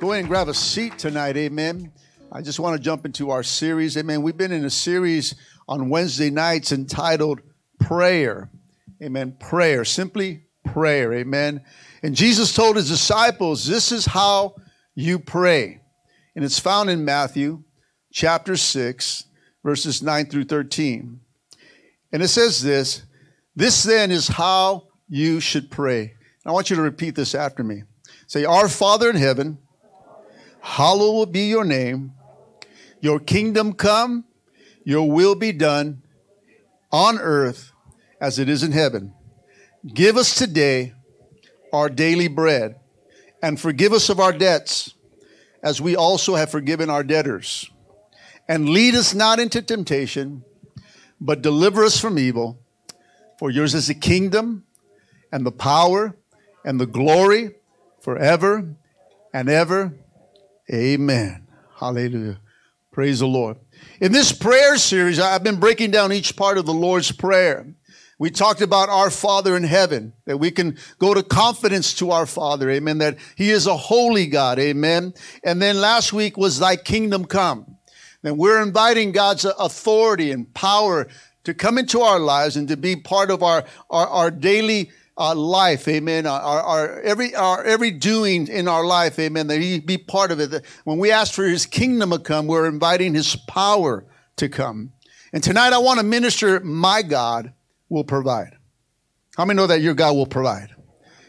Go ahead and grab a seat tonight. Amen. I just want to jump into our series. Amen. We've been in a series on Wednesday nights entitled Prayer. Amen. Prayer. Simply prayer. Amen. And Jesus told his disciples, This is how you pray. And it's found in Matthew chapter 6, verses 9 through 13. And it says this This then is how you should pray. I want you to repeat this after me. Say, Our Father in heaven, hallowed be your name. Your kingdom come, your will be done on earth as it is in heaven. Give us today our daily bread and forgive us of our debts as we also have forgiven our debtors. And lead us not into temptation, but deliver us from evil. For yours is the kingdom and the power and the glory forever and ever. Amen. Hallelujah. Praise the Lord. In this prayer series, I've been breaking down each part of the Lord's Prayer. We talked about our Father in heaven, that we can go to confidence to our Father, amen, that He is a holy God, amen. And then last week was Thy kingdom come. Then we're inviting God's authority and power to come into our lives and to be part of our, our, our daily uh, life, amen. Our, our, every our every doing in our life, amen. That He be part of it. When we ask for His kingdom to come, we're inviting His power to come. And tonight, I want to minister. My God will provide. How many know that your God will provide?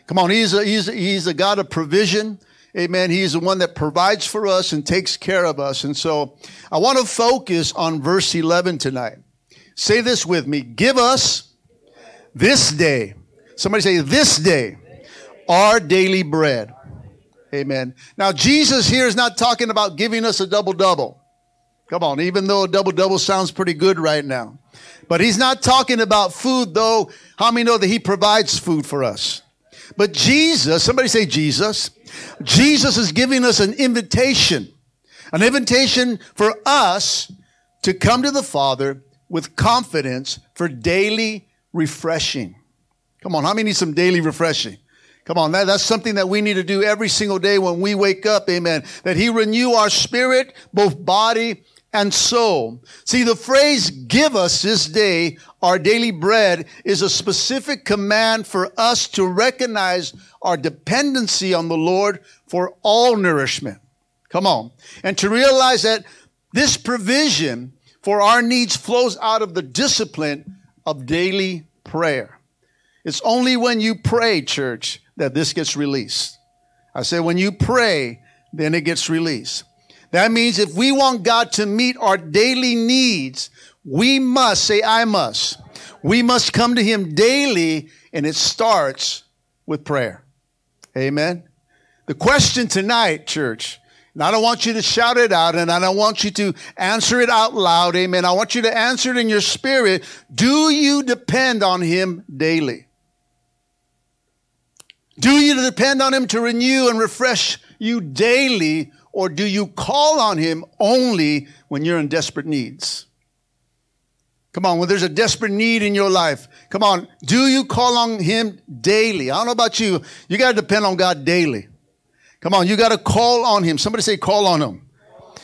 Come on, He's a, He's a, He's a God of provision. Amen. He's the one that provides for us and takes care of us. And so, I want to focus on verse 11 tonight. Say this with me: Give us this day Somebody say, This day, our daily bread. Amen. Now, Jesus here is not talking about giving us a double double. Come on, even though a double double sounds pretty good right now. But he's not talking about food, though. How many know that he provides food for us? But Jesus, somebody say Jesus. Jesus is giving us an invitation, an invitation for us to come to the Father with confidence for daily refreshing. Come on, how many need some daily refreshing? Come on, that, that's something that we need to do every single day when we wake up, amen. That He renew our spirit, both body and soul. See, the phrase, give us this day our daily bread, is a specific command for us to recognize our dependency on the Lord for all nourishment. Come on. And to realize that this provision for our needs flows out of the discipline of daily prayer. It's only when you pray, church, that this gets released. I said, when you pray, then it gets released. That means if we want God to meet our daily needs, we must say, I must. We must come to Him daily, and it starts with prayer. Amen. The question tonight, church, and I don't want you to shout it out and I don't want you to answer it out loud. Amen. I want you to answer it in your spirit. Do you depend on Him daily? Do you depend on Him to renew and refresh you daily, or do you call on Him only when you're in desperate needs? Come on, when there's a desperate need in your life, come on, do you call on Him daily? I don't know about you, you got to depend on God daily. Come on, you got to call on Him. Somebody say, call on Him.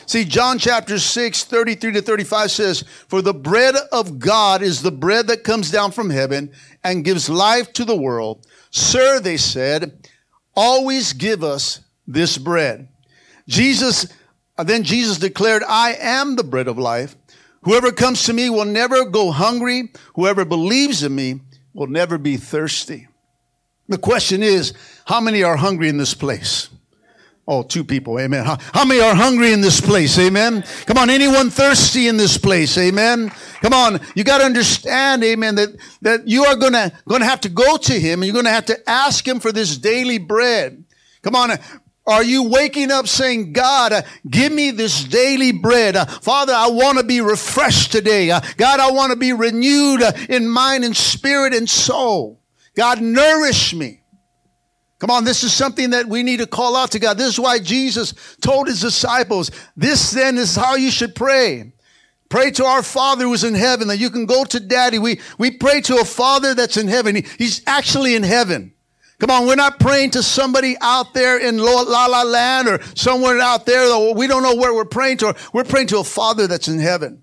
See, John chapter 6, 33 to 35 says, For the bread of God is the bread that comes down from heaven and gives life to the world. Sir, they said, always give us this bread. Jesus, then Jesus declared, I am the bread of life. Whoever comes to me will never go hungry. Whoever believes in me will never be thirsty. The question is, how many are hungry in this place? Oh, two people. Amen. How, how, many are hungry in this place? Amen. Come on. Anyone thirsty in this place? Amen. Come on. You got to understand, amen, that, that you are going to, going to have to go to him and you're going to have to ask him for this daily bread. Come on. Are you waking up saying, God, uh, give me this daily bread? Uh, Father, I want to be refreshed today. Uh, God, I want to be renewed uh, in mind and spirit and soul. God, nourish me. Come on, this is something that we need to call out to God. This is why Jesus told his disciples, this then is how you should pray. Pray to our Father who is in heaven that you can go to daddy. We, we pray to a Father that's in heaven. He, he's actually in heaven. Come on, we're not praying to somebody out there in La La Land or somewhere out there. We don't know where we're praying to. We're praying to a Father that's in heaven.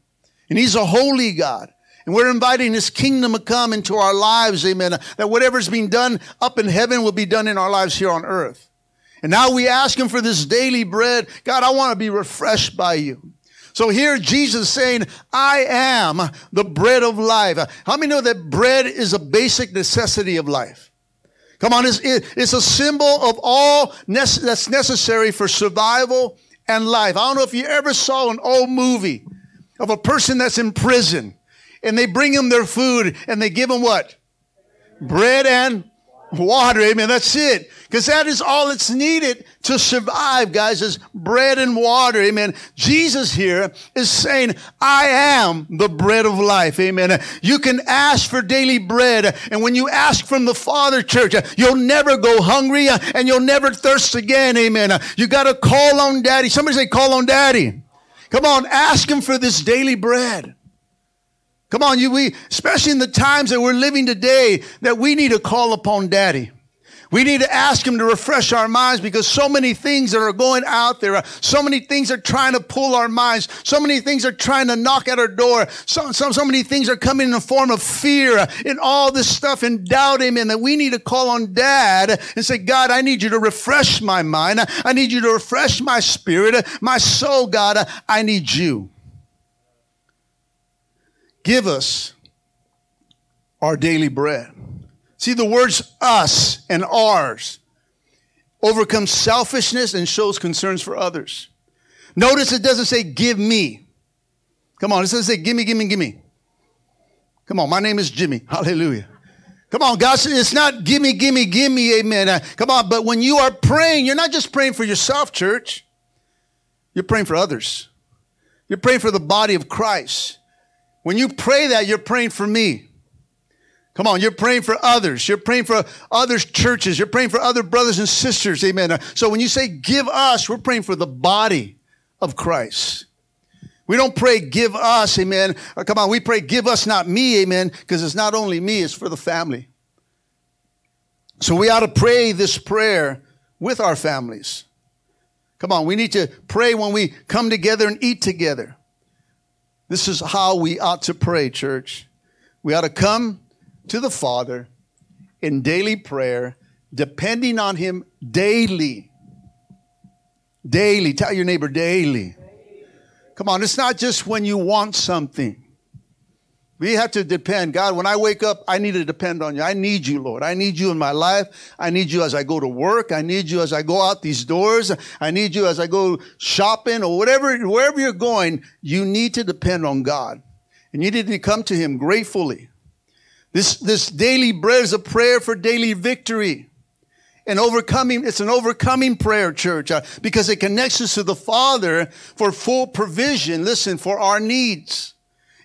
And He's a holy God. And we're inviting His kingdom to come into our lives, amen. That whatever's being done up in heaven will be done in our lives here on earth. And now we ask Him for this daily bread. God, I want to be refreshed by you. So here Jesus saying, I am the bread of life. How many know that bread is a basic necessity of life? Come on, it's, it's a symbol of all that's necessary for survival and life. I don't know if you ever saw an old movie of a person that's in prison and they bring them their food and they give them what? Bread and water. Amen. That's it. Because that is all that's needed to survive, guys, is bread and water. Amen. Jesus here is saying, I am the bread of life. Amen. You can ask for daily bread. And when you ask from the Father church, you'll never go hungry uh, and you'll never thirst again. Amen. You got to call on daddy. Somebody say, call on daddy. Come on, ask him for this daily bread. Come on, you, we, especially in the times that we're living today, that we need to call upon daddy. We need to ask Him to refresh our minds because so many things that are going out there, so many things are trying to pull our minds, so many things are trying to knock at our door, so, so, so many things are coming in the form of fear and all this stuff and doubt, amen, that we need to call on Dad and say, God, I need you to refresh my mind. I need you to refresh my spirit, my soul, God. I need you. Give us our daily bread. See, the words us and ours overcomes selfishness and shows concerns for others. Notice it doesn't say give me. Come on, it doesn't say give me, give me, give me. Come on, my name is Jimmy. Hallelujah. Come on, God, it's not gimme, gimme, gimme, amen. Uh, come on, but when you are praying, you're not just praying for yourself, church. You're praying for others. You're praying for the body of Christ. When you pray that, you're praying for me. Come on, you're praying for others. You're praying for other churches. You're praying for other brothers and sisters. Amen. So when you say give us, we're praying for the body of Christ. We don't pray give us, amen. Uh, come on, we pray give us, not me, amen, because it's not only me, it's for the family. So we ought to pray this prayer with our families. Come on, we need to pray when we come together and eat together. This is how we ought to pray, church. We ought to come to the Father in daily prayer, depending on Him daily. Daily. Tell your neighbor daily. Come on, it's not just when you want something. We have to depend. God, when I wake up, I need to depend on you. I need you, Lord. I need you in my life. I need you as I go to work. I need you as I go out these doors. I need you as I go shopping or whatever, wherever you're going. You need to depend on God. And you need to come to Him gratefully. This, this daily bread is a prayer for daily victory. And overcoming, it's an overcoming prayer, church, uh, because it connects us to the Father for full provision, listen, for our needs.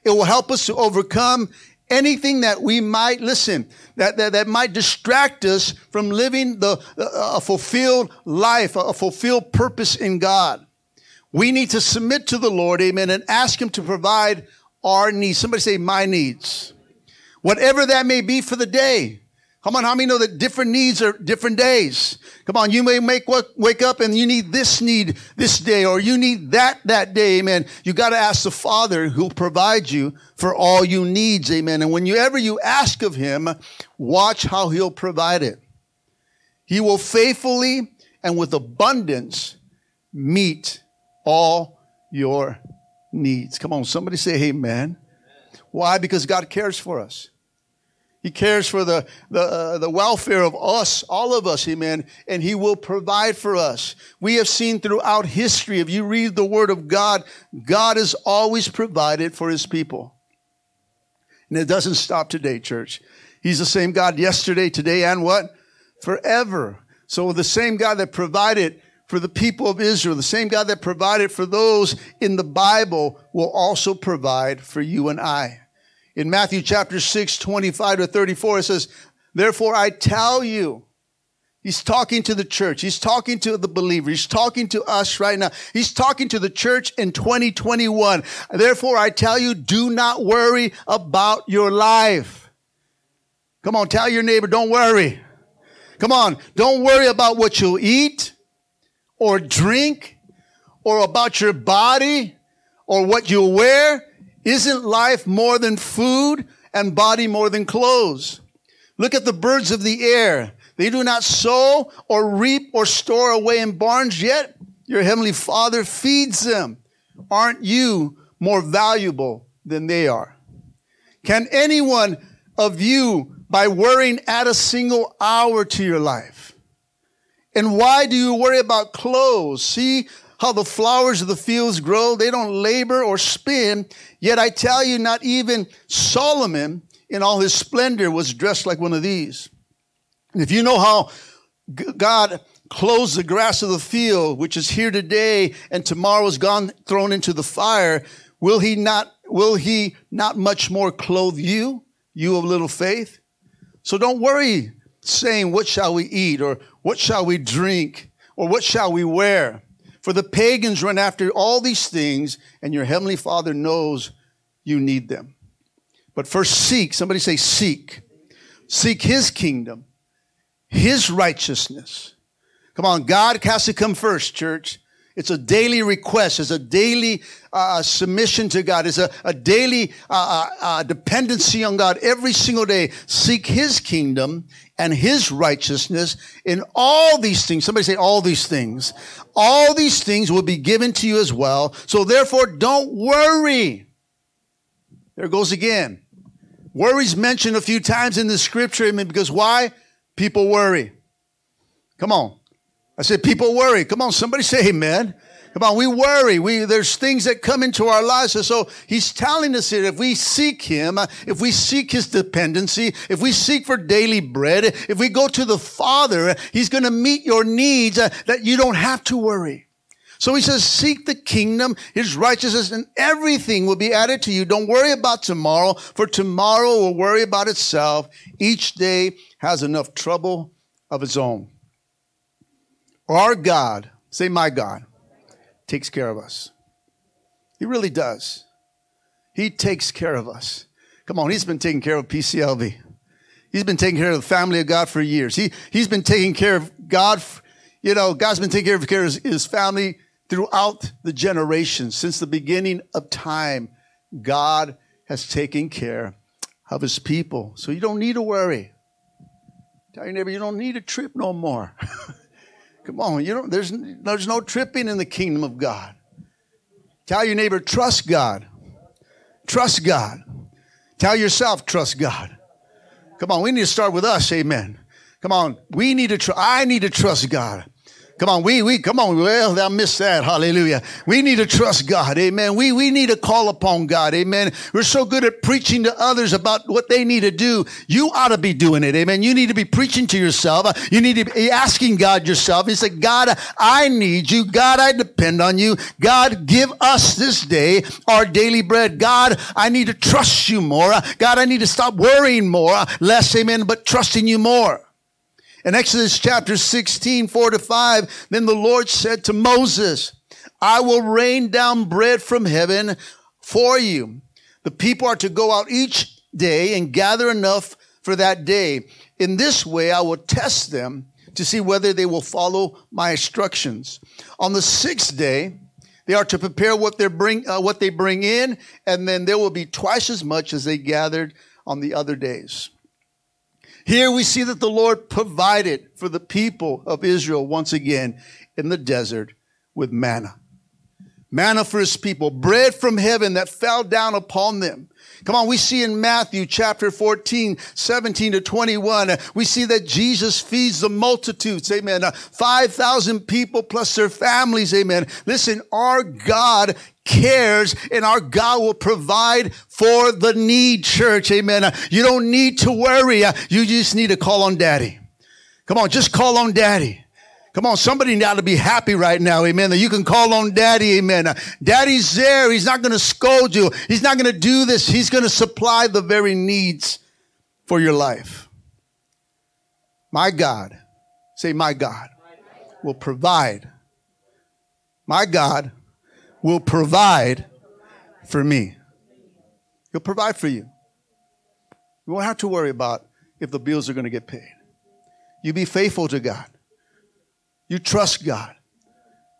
It will help us to overcome anything that we might, listen, that, that, that might distract us from living the, uh, a fulfilled life, a fulfilled purpose in God. We need to submit to the Lord, amen, and ask Him to provide our needs. Somebody say, my needs whatever that may be for the day. Come on, how many know that different needs are different days? Come on, you may make what, wake up and you need this need this day, or you need that that day, amen. You got to ask the Father who'll provide you for all you needs, amen. And whenever you ask of Him, watch how He'll provide it. He will faithfully and with abundance meet all your needs. Come on, somebody say amen. Why? Because God cares for us. He cares for the, the, uh, the welfare of us, all of us, amen, and He will provide for us. We have seen throughout history, if you read the Word of God, God has always provided for His people. And it doesn't stop today, church. He's the same God yesterday, today, and what? Forever. So the same God that provided for the people of Israel, the same God that provided for those in the Bible will also provide for you and I. In Matthew chapter 6, 25 to 34, it says, Therefore I tell you, He's talking to the church. He's talking to the believer. He's talking to us right now. He's talking to the church in 2021. Therefore, I tell you, do not worry about your life. Come on, tell your neighbor, don't worry. Come on, don't worry about what you'll eat or drink or about your body or what you'll wear. Isn't life more than food and body more than clothes? Look at the birds of the air. They do not sow or reap or store away in barns, yet your heavenly Father feeds them. Aren't you more valuable than they are? Can anyone of you, by worrying, add a single hour to your life? And why do you worry about clothes? See how the flowers of the fields grow? They don't labor or spin. Yet I tell you, not even Solomon in all his splendor was dressed like one of these. And if you know how God clothes the grass of the field, which is here today and tomorrow is gone, thrown into the fire, will he not, will he not much more clothe you, you of little faith? So don't worry saying, what shall we eat or what shall we drink or what shall we wear? For the pagans run after all these things and your heavenly father knows you need them. But first seek, somebody say seek. Seek his kingdom his righteousness. Come on, God has to come first, church. It's a daily request. It's a daily uh, submission to God. It's a, a daily uh, uh, uh, dependency on God every single day. Seek His kingdom and His righteousness in all these things. Somebody say all these things. All these things will be given to you as well. So therefore, don't worry. There goes again. Worry's mentioned a few times in the scripture. I mean, because why? People worry. Come on. I said, people worry. Come on, somebody say amen. Come on, we worry. We there's things that come into our lives. And so he's telling us here, if we seek him, if we seek his dependency, if we seek for daily bread, if we go to the Father, he's going to meet your needs uh, that you don't have to worry. So he says, seek the kingdom, his righteousness, and everything will be added to you. Don't worry about tomorrow, for tomorrow will worry about itself. Each day has enough trouble of its own. Our God, say my God, takes care of us. He really does. He takes care of us. Come on, he's been taking care of PCLV. He's been taking care of the family of God for years. He, he's been taking care of God, you know, God's been taking care of, his family throughout the generations. Since the beginning of time, God has taken care of his people. So you don't need to worry. Tell your neighbor, you don't need a trip no more. Come on, you don't, there's, there's no tripping in the kingdom of God. Tell your neighbor, trust God. Trust God. Tell yourself, trust God. Come on, we need to start with us, amen. Come on, we need to, tr- I need to trust God. Come on, we, we, come on. Well, I missed that. Hallelujah. We need to trust God. Amen. We, we need to call upon God. Amen. We're so good at preaching to others about what they need to do. You ought to be doing it. Amen. You need to be preaching to yourself. You need to be asking God yourself. He said, God, I need you. God, I depend on you. God, give us this day our daily bread. God, I need to trust you more. God, I need to stop worrying more, less, amen, but trusting you more. In Exodus chapter 16, 4 to 5, then the Lord said to Moses, I will rain down bread from heaven for you. The people are to go out each day and gather enough for that day. In this way, I will test them to see whether they will follow my instructions. On the sixth day, they are to prepare what they bring, uh, what they bring in, and then there will be twice as much as they gathered on the other days. Here we see that the Lord provided for the people of Israel once again in the desert with manna. Manna for his people, bread from heaven that fell down upon them. Come on, we see in Matthew chapter 14, 17 to 21, uh, we see that Jesus feeds the multitudes. Amen. Uh, 5,000 people plus their families. Amen. Listen, our God cares and our God will provide for the need, church. Amen. Uh, you don't need to worry. Uh, you just need to call on daddy. Come on, just call on daddy. Come on, somebody now to be happy right now, amen, that you can call on daddy, amen. Daddy's there. He's not going to scold you. He's not going to do this. He's going to supply the very needs for your life. My God, say, my God will provide. My God will provide for me. He'll provide for you. You won't have to worry about if the bills are going to get paid. You be faithful to God. You trust God.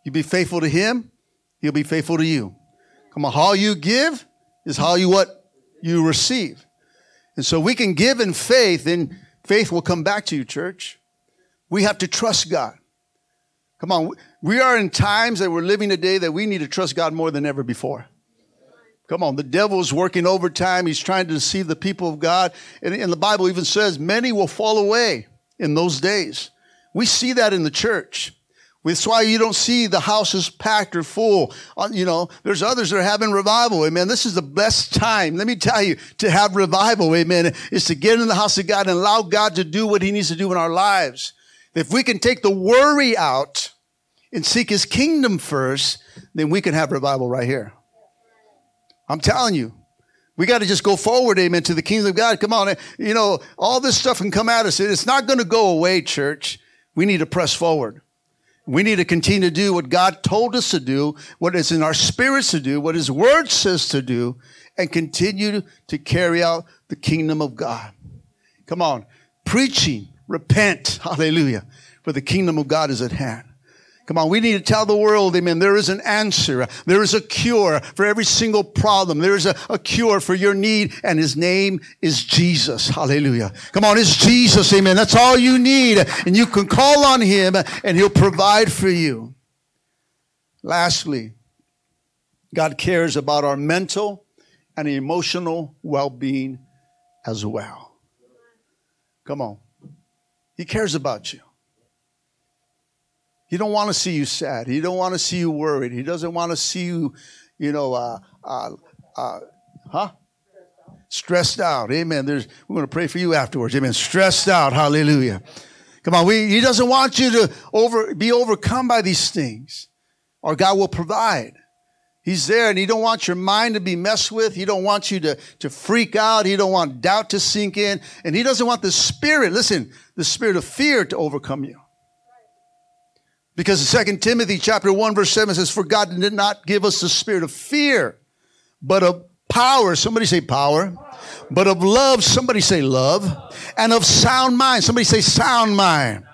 You be faithful to Him, He'll be faithful to you. Come on, how you give is how you what you receive. And so we can give in faith, and faith will come back to you, church. We have to trust God. Come on, we are in times that we're living today that we need to trust God more than ever before. Come on, the devil is working overtime. He's trying to deceive the people of God. And, and the Bible even says many will fall away in those days. We see that in the church. That's why you don't see the houses packed or full. Uh, you know, there's others that are having revival. Amen. This is the best time. Let me tell you, to have revival. Amen. Is to get in the house of God and allow God to do what he needs to do in our lives. If we can take the worry out and seek his kingdom first, then we can have revival right here. I'm telling you. We got to just go forward, amen, to the kingdom of God. Come on. Eh, you know, all this stuff can come at us. It's not going to go away, church. We need to press forward. We need to continue to do what God told us to do, what is in our spirits to do, what His Word says to do, and continue to carry out the kingdom of God. Come on. Preaching, repent, hallelujah, for the kingdom of God is at hand. Come on, we need to tell the world, amen, there is an answer. There is a cure for every single problem. There is a, a, cure for your need, and his name is Jesus. Hallelujah. Come on, it's Jesus, amen. That's all you need. And you can call on him, and he'll provide for you. Lastly, God cares about our mental and emotional well being as well. Come on. He cares about you. He don't want to see you sad. He don't want to see you worried. He doesn't want to see you, you know, uh, uh, uh, huh? Stressed out. Amen. There's, we're going to pray for you afterwards. Amen. Stressed out. Hallelujah. Come on. We, he doesn't want you to over, be overcome by these things or God will provide. He's there and he don't want your mind to be messed with. He don't want you to, to freak out. He don't want doubt to sink in. And he doesn't want the spirit, listen, the spirit of fear to overcome you. Because 2 Timothy chapter 1 verse 7 says, For God did not give us the spirit of fear, but of power. Somebody say power. But of love. Somebody say love. And of sound mind. Somebody say sound mind.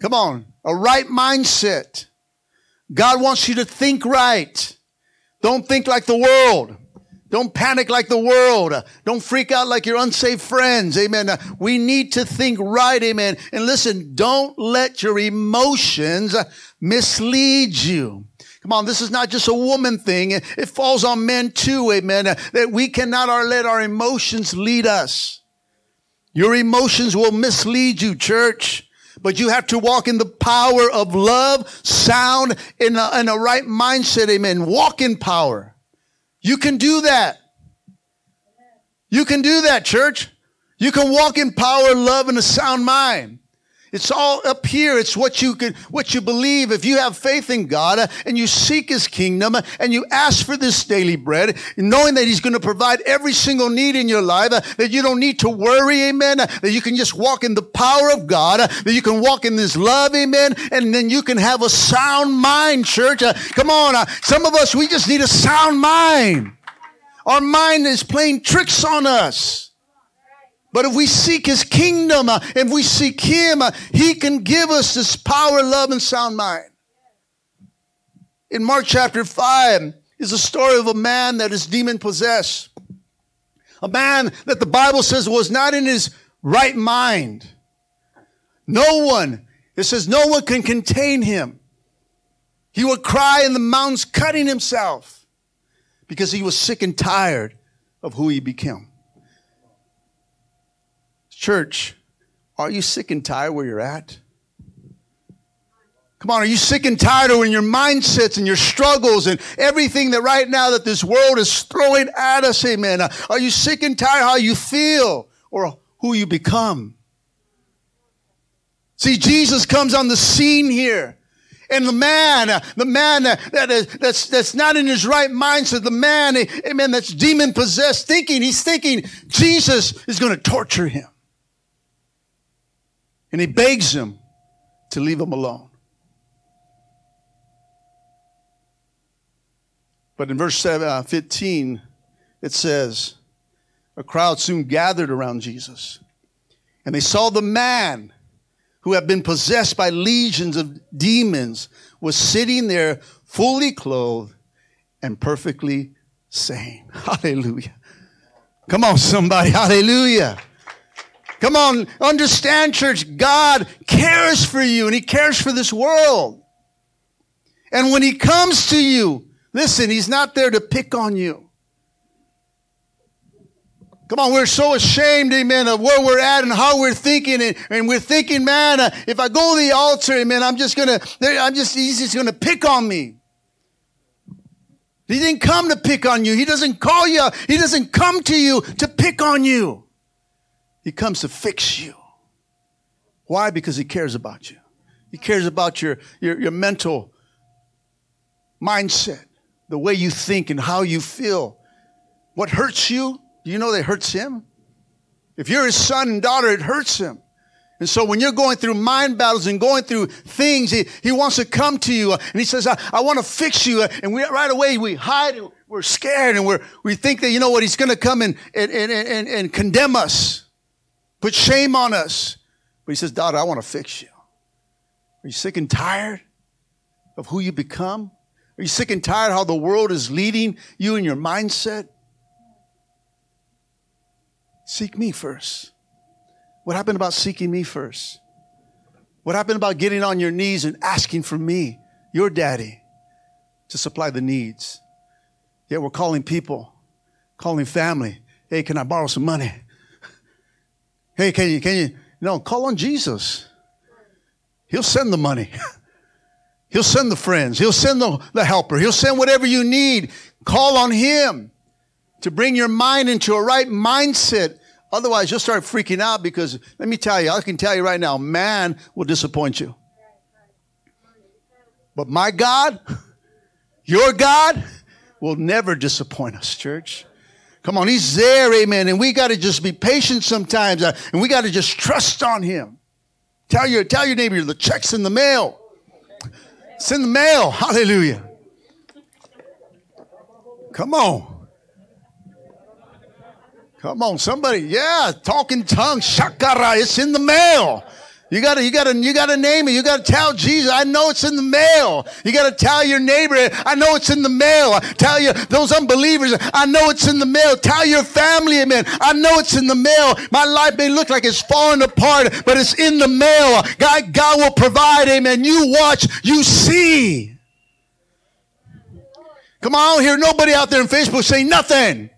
Come on. A right mindset. God wants you to think right. Don't think like the world. Don't panic like the world. Don't freak out like your unsafe friends. Amen. We need to think right. Amen. And listen, don't let your emotions mislead you. Come on, this is not just a woman thing. It falls on men too. Amen. That we cannot let our emotions lead us. Your emotions will mislead you, church. But you have to walk in the power of love, sound, in a, in a right mindset. Amen. Walk in power. You can do that. You can do that, church. You can walk in power, love, and a sound mind. It's all up here. It's what you can, what you believe. If you have faith in God uh, and you seek His kingdom uh, and you ask for this daily bread, knowing that He's going to provide every single need in your life, uh, that you don't need to worry, amen, that you can just walk in the power of God, that you can walk in this love, amen, and then you can have a sound mind, church. Come on. Some of us, we just need a sound mind. Our mind is playing tricks on us. But if we seek his kingdom, uh, if we seek him, uh, he can give us this power, love, and sound mind. In Mark chapter 5 is a story of a man that is demon possessed. A man that the Bible says was not in his right mind. No one, it says, no one can contain him. He would cry in the mountains, cutting himself because he was sick and tired of who he became. Church, are you sick and tired where you're at? Come on, are you sick and tired of when your mindsets and your struggles and everything that right now that this world is throwing at us, amen? Are you sick and tired how you feel or who you become? See, Jesus comes on the scene here. And the man, the man that is, that's, that's not in his right mindset, the man, amen, that's demon possessed, thinking, he's thinking Jesus is going to torture him. And he begs him to leave him alone. But in verse uh, 15, it says, a crowd soon gathered around Jesus. And they saw the man who had been possessed by legions of demons was sitting there fully clothed and perfectly sane. Hallelujah. Come on, somebody. Hallelujah. Come on, understand, church. God cares for you and He cares for this world. And when He comes to you, listen, He's not there to pick on you. Come on, we're so ashamed, amen, of where we're at and how we're thinking. And, and we're thinking, man, uh, if I go to the altar, amen, I'm just going to, I'm just, he's just going to pick on me. He didn't come to pick on you. He doesn't call you. He doesn't come to you to pick on you. He comes to fix you. Why? Because he cares about you. He cares about your, your, your mental mindset, the way you think and how you feel. What hurts you, do you know that hurts him? If you're his son and daughter, it hurts him. And so when you're going through mind battles and going through things, he, he wants to come to you uh, and he says, I, I want to fix you. Uh, and we, right away we hide and we're scared and we're, we think that, you know what, he's going to come and, and, and, and, and condemn us put shame on us. But he says, Daughter, I want to fix you. Are you sick and tired of who you become? Are you sick and tired how the world is leading you in your mindset? Seek me first. What happened about seeking me first? What happened about getting on your knees and asking for me, your daddy, to supply the needs? Yet we're calling people, calling family, hey, can I borrow some money? Hey, can you, can you, no, call on Jesus. He'll send the money. He'll send the friends. He'll send the, the helper. He'll send whatever you need. Call on Him to bring your mind into a right mindset. Otherwise, you'll start freaking out because let me tell you, I can tell you right now, man will disappoint you. But my God, your God, will never disappoint us, church. Come on, he's there, amen. And we got to just be patient sometimes, uh, and we got to just trust on him. Tell your, tell your neighbor the check's in the mail. It's in the mail. Hallelujah. Come on. Come on, somebody. Yeah, talking tongues. Shakara. It's in the mail. You gotta, you gotta, you gotta name it. You gotta tell Jesus, I know it's in the mail. You gotta tell your neighbor, I know it's in the mail. Tell you, those unbelievers, I know it's in the mail. Tell your family, amen, I know it's in the mail. My life may look like it's falling apart, but it's in the mail. God, God will provide, amen. You watch, you see. Come on, I don't hear nobody out there in Facebook saying nothing.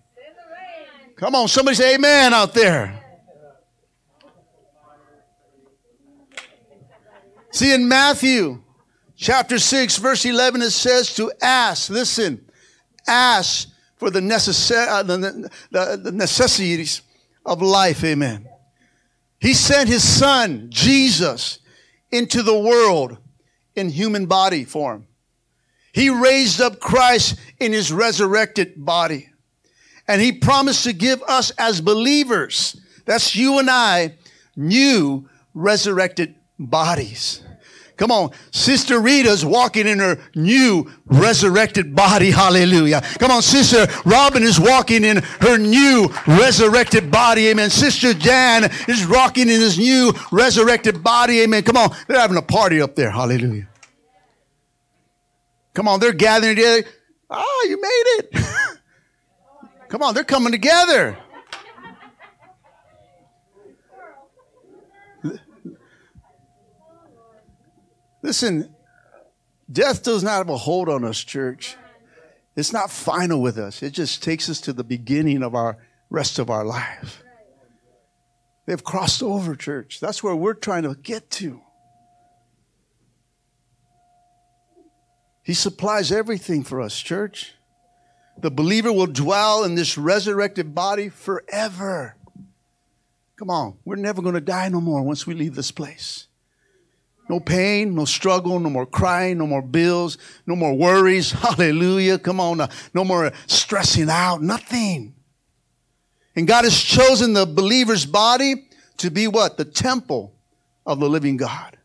Come on, somebody say amen out there. See, in Matthew chapter 6, verse 11, it says to ask, listen, ask for the, necess- uh, the, the, the necessities of life. Amen. He sent his son, Jesus, into the world in human body form. He raised up Christ in his resurrected body. And he promised to give us as believers, that's you and I, new resurrected bodies. Come on. Sister Rita's walking in her new resurrected body. Hallelujah. Come on. Sister Robin is walking in her new resurrected body. Amen. Sister Jan is rocking in his new resurrected body. Amen. Come on. They're having a party up there. Hallelujah. Come on. They're gathering together. Ah, oh, you made it. Come on. They're coming together. Listen, death does not have a hold on us, church. It's not final with us. It just takes us to the beginning of our rest of our life. They've crossed over, church. That's where we're trying to get to. He supplies everything for us, church. The believer will dwell in this resurrected body forever. Come on, we're never going to die no more once we leave this place. No pain, no struggle, no more crying, no more bills, no more worries. Hallelujah. Come on. Uh, no more stressing out. Nothing. And God has chosen the believer's body to be what? The temple of the living God.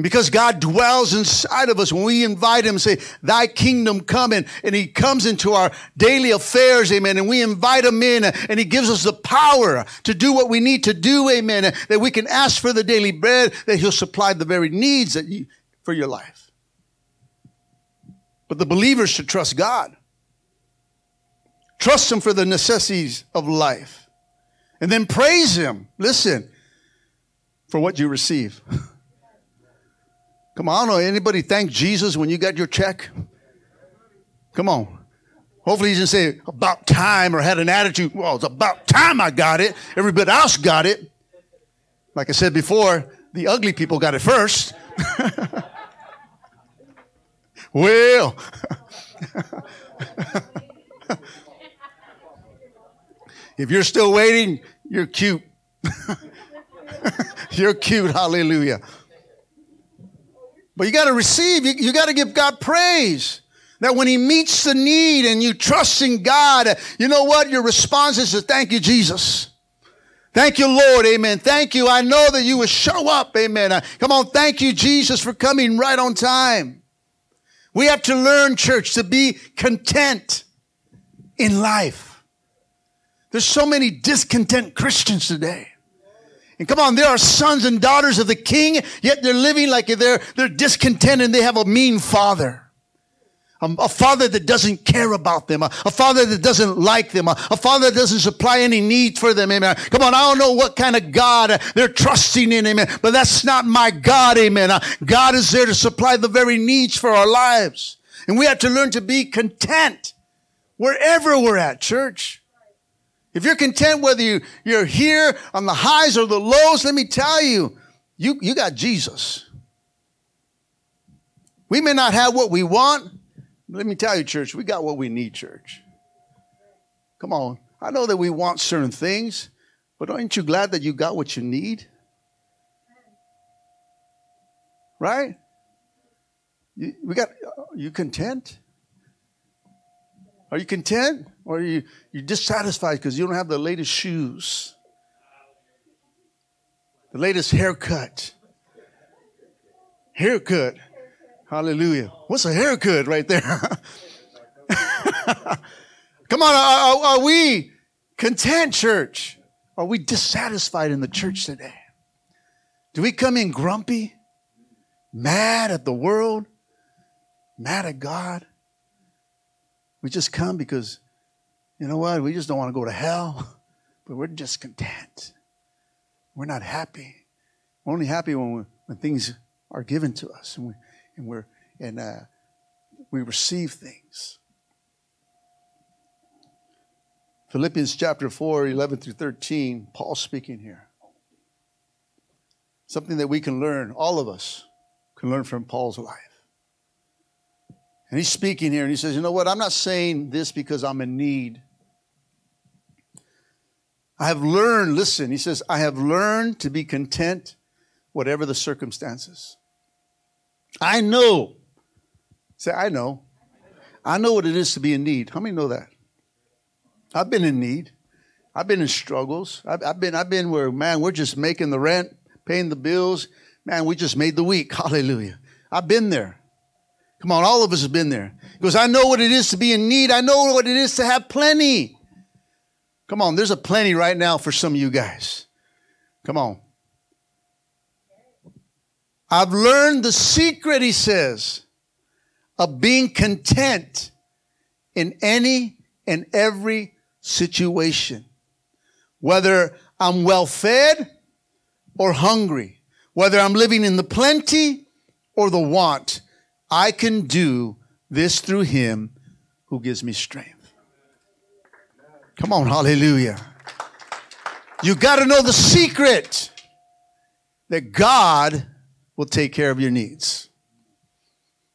And because God dwells inside of us, when we invite Him, say, Thy kingdom come in, and He comes into our daily affairs, amen, and we invite Him in, and He gives us the power to do what we need to do, amen, that we can ask for the daily bread, that He'll supply the very needs that you, for your life. But the believers should trust God. Trust Him for the necessities of life. And then praise Him, listen, for what you receive. Come on. Anybody thank Jesus when you got your check? Come on. Hopefully he didn't say about time or had an attitude. Well, it's about time I got it. Everybody else got it. Like I said before, the ugly people got it first. well, if you're still waiting, you're cute. you're cute. Hallelujah. But you got to receive, you, you got to give God praise. That when He meets the need and you trust in God, you know what? Your response is to thank you, Jesus. Thank you, Lord. Amen. Thank you. I know that you will show up. Amen. Uh, come on. Thank you, Jesus, for coming right on time. We have to learn, church, to be content in life. There's so many discontent Christians today. And come on, there are sons and daughters of the king, yet they're living like they're, they're discontent and they have a mean father. A, a father that doesn't care about them, a, a father that doesn't like them, a, a, father that doesn't supply any need for them, amen. Come on, I don't know what kind of God they're trusting in, amen, but that's not my God, amen. Uh, God is there to supply the very needs for our lives. And we have to learn to be content wherever we're at, church. If you're content whether you, you're here on the highs or the lows, let me tell you, you, you got Jesus. We may not have what we want. let me tell you, church, we got what we need, church. Come on. I know that we want certain things, but aren't you glad that you got what you need? Right? You, we got, you content? Are you content? Or are you, you're dissatisfied because you don't have the latest shoes, the latest haircut? Haircut. Hallelujah. What's a haircut right there? Come on, are, are, we content, church? Are we dissatisfied in the church today? Do we come in grumpy, mad at the world, mad at God? We just come because, you know what, we just don't want to go to hell, but we're just content. We're not happy. We're only happy when, we, when things are given to us and, we, and, we're, and uh, we receive things. Philippians chapter 4, 11 through 13, Paul speaking here. Something that we can learn, all of us can learn from Paul's life. And he's speaking here and he says, You know what? I'm not saying this because I'm in need. I have learned, listen, he says, I have learned to be content whatever the circumstances. I know. Say, I know. I know what it is to be in need. How many know that? I've been in need. I've been in struggles. I've, I've, been, I've been where, man, we're just making the rent, paying the bills. Man, we just made the week. Hallelujah. I've been there. Come on, all of us have been there. Because I know what it is to be in need. I know what it is to have plenty. Come on, there's a plenty right now for some of you guys. Come on. I've learned the secret, he says, of being content in any and every situation. Whether I'm well fed or hungry, whether I'm living in the plenty or the want. I can do this through him who gives me strength. Come on, hallelujah. You got to know the secret that God will take care of your needs.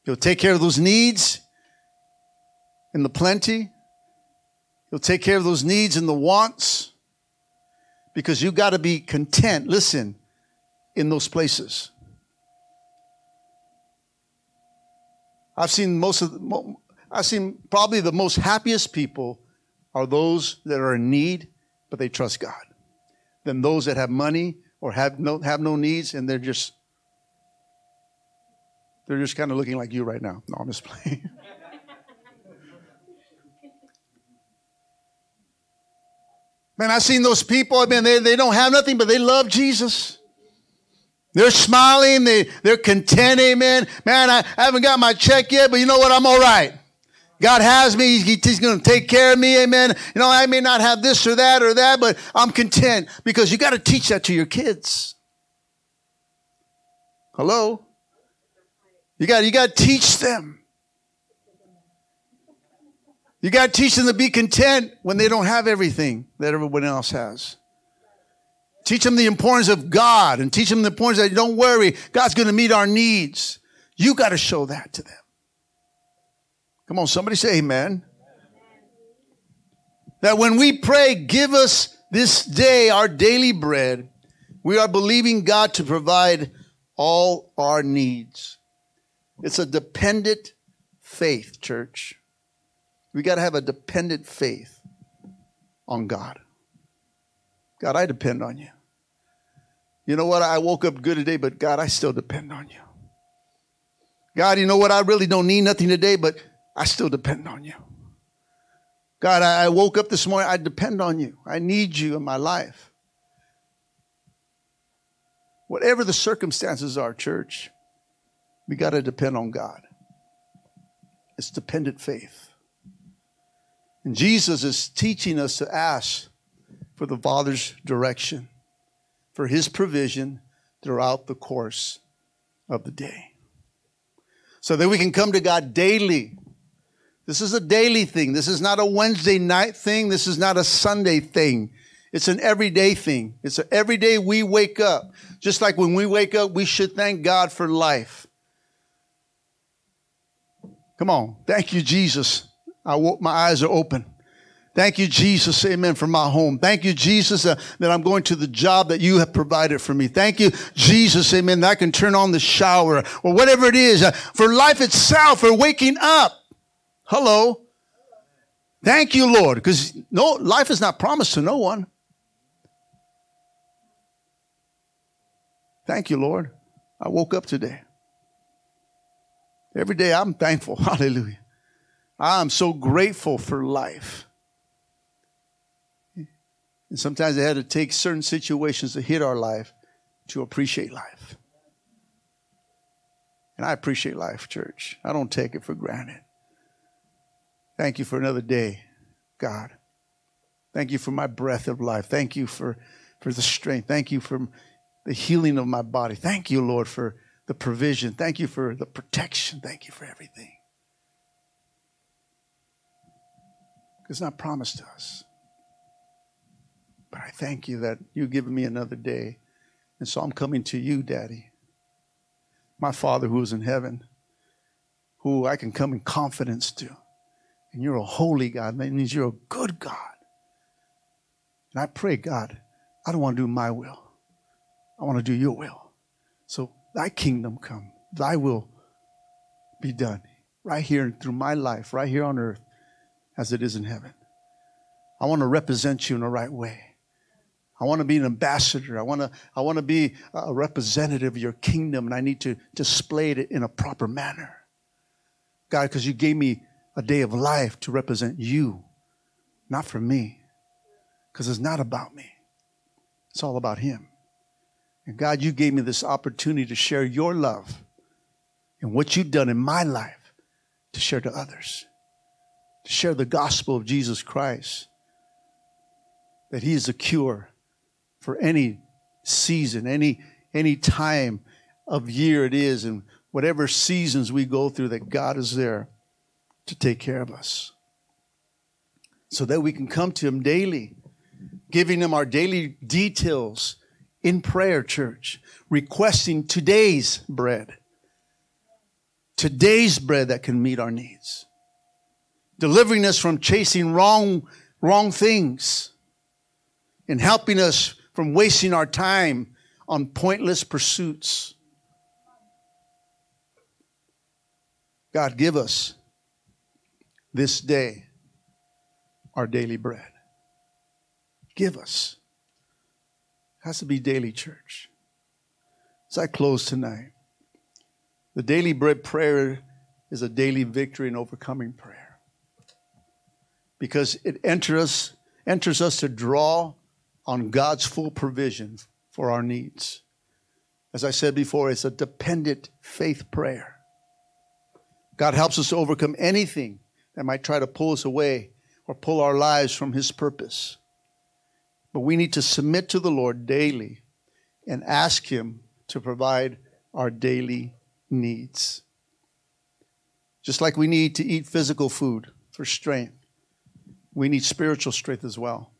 He'll take care of those needs in the plenty. He'll take care of those needs in the wants because you got to be content, listen, in those places. I've seen most of the, I've seen probably the most happiest people are those that are in need, but they trust God, than those that have money or have no, have no needs and they're just they're just kind of looking like you right now. No, I'm just playing. Man, I've seen those people, I mean, they, they don't have nothing, but they love Jesus. They're smiling, they, they're content, amen. Man, I, I haven't got my check yet, but you know what? I'm all right. God has me. He, he's going to take care of me. Amen. You know, I may not have this or that or that, but I'm content because you got to teach that to your kids. Hello? You got, you got to teach them. You got to teach them to be content when they don't have everything that everyone else has. Teach them the importance of God and teach them the importance that don't worry, God's going to meet our needs. You got to show that to them. Come on, somebody say amen. That when we pray, give us this day our daily bread, we are believing God to provide all our needs. It's a dependent faith, church. We got to have a dependent faith on God. God, I depend on you. You know what? I woke up good today, but God, I still depend on you. God, you know what? I really don't need nothing today, but I still depend on you. God, I, woke up this morning, I depend on you. I need you in my life. Whatever the circumstances are, church, we got to depend on God. It's dependent faith. And Jesus is teaching us to ask for the Father's direction, for His provision throughout the course of the day. So that we can come to God daily this is a daily thing. This is not a Wednesday night thing. This is not a Sunday thing. It's an everyday thing. It's an everyday we wake up. Just like when we wake up, we should thank God for life. Come on. Thank you, Jesus. I woke, my eyes are open. Thank you, Jesus, amen, for my home. Thank you, Jesus, uh, that I'm going to the job that you have provided for me. Thank you, Jesus, amen, that I can turn on the shower or whatever it is. Uh, for life itself, for waking up. Hello. Thank you, Lord, because no life is not promised to no one. Thank you, Lord. I woke up today. Every day I'm thankful. Hallelujah. I'm so grateful for life. And sometimes I had to take certain situations to hit our life to appreciate life. And I appreciate life, church. I don't take it for granted. Thank you for another day, God. Thank you for my breath of life. Thank you for, for the strength. Thank you for the healing of my body. Thank you, Lord, for the provision. Thank you for the protection. Thank you for everything. It's not promised to us. I thank you that you've given me another day. And so I'm coming to you, Daddy, my Father who is in heaven, who I can come in confidence to and you're a holy God. That means you're a good God. And I pray, God, I don't want to do my will. I want to do your will. So thy kingdom come, thy will be done right here through my life, right here on earth, as it is in heaven. I want to represent you in the right way. I want to be an ambassador. I want to, I want to be a representative of your kingdom, and I need to display it in a proper manner. God, because you gave me a day of life to represent you, not for me, because it's not about me. It's all about Him. And God, you gave me this opportunity to share your love and what you've done in my life to share to others, to share the gospel of Jesus Christ, that He is the cure for any season, any, any time of year it is, and whatever seasons we go through, that God is there to take care of us. So that we can come to Him daily, giving Him our daily details in prayer, church, requesting today's bread. Today's bread that can meet our needs. Delivering us from chasing wrong, wrong things and helping us from wasting our time on pointless pursuits. God, give us this day our daily bread. Give us. It has to be daily, church. As I close tonight, the daily bread prayer is a daily victory and overcoming prayer because it enters, enters us to draw on God's full provision for our needs. As I said before, it's a dependent faith prayer. God helps us to overcome anything that might try to pull us away or pull our lives from His purpose. But we need to submit to the Lord daily and ask Him to provide our daily needs. Just like we need to eat physical food for strength, we need spiritual strength as well.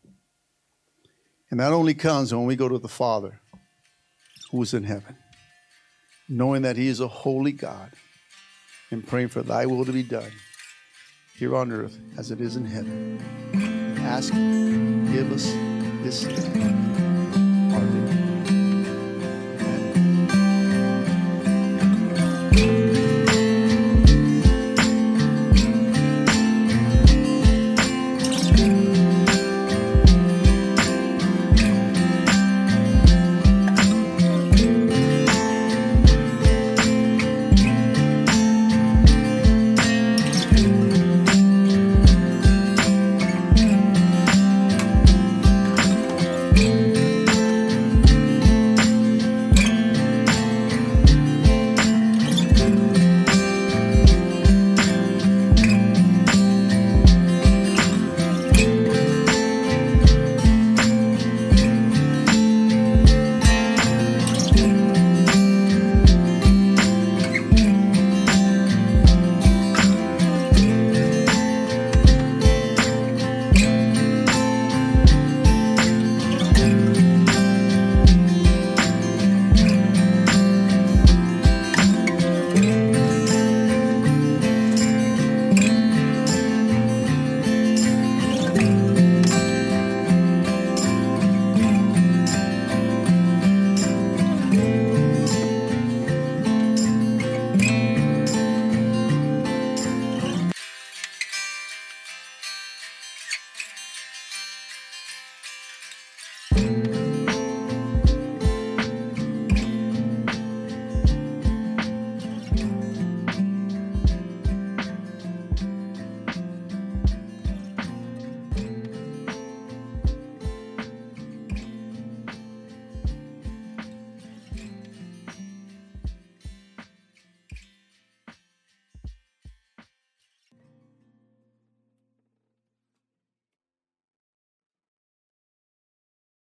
And that only comes when we go to the Father who is in heaven, knowing that He is a holy God and praying for Thy will to be done here on earth as it is in heaven. Ask, give us this day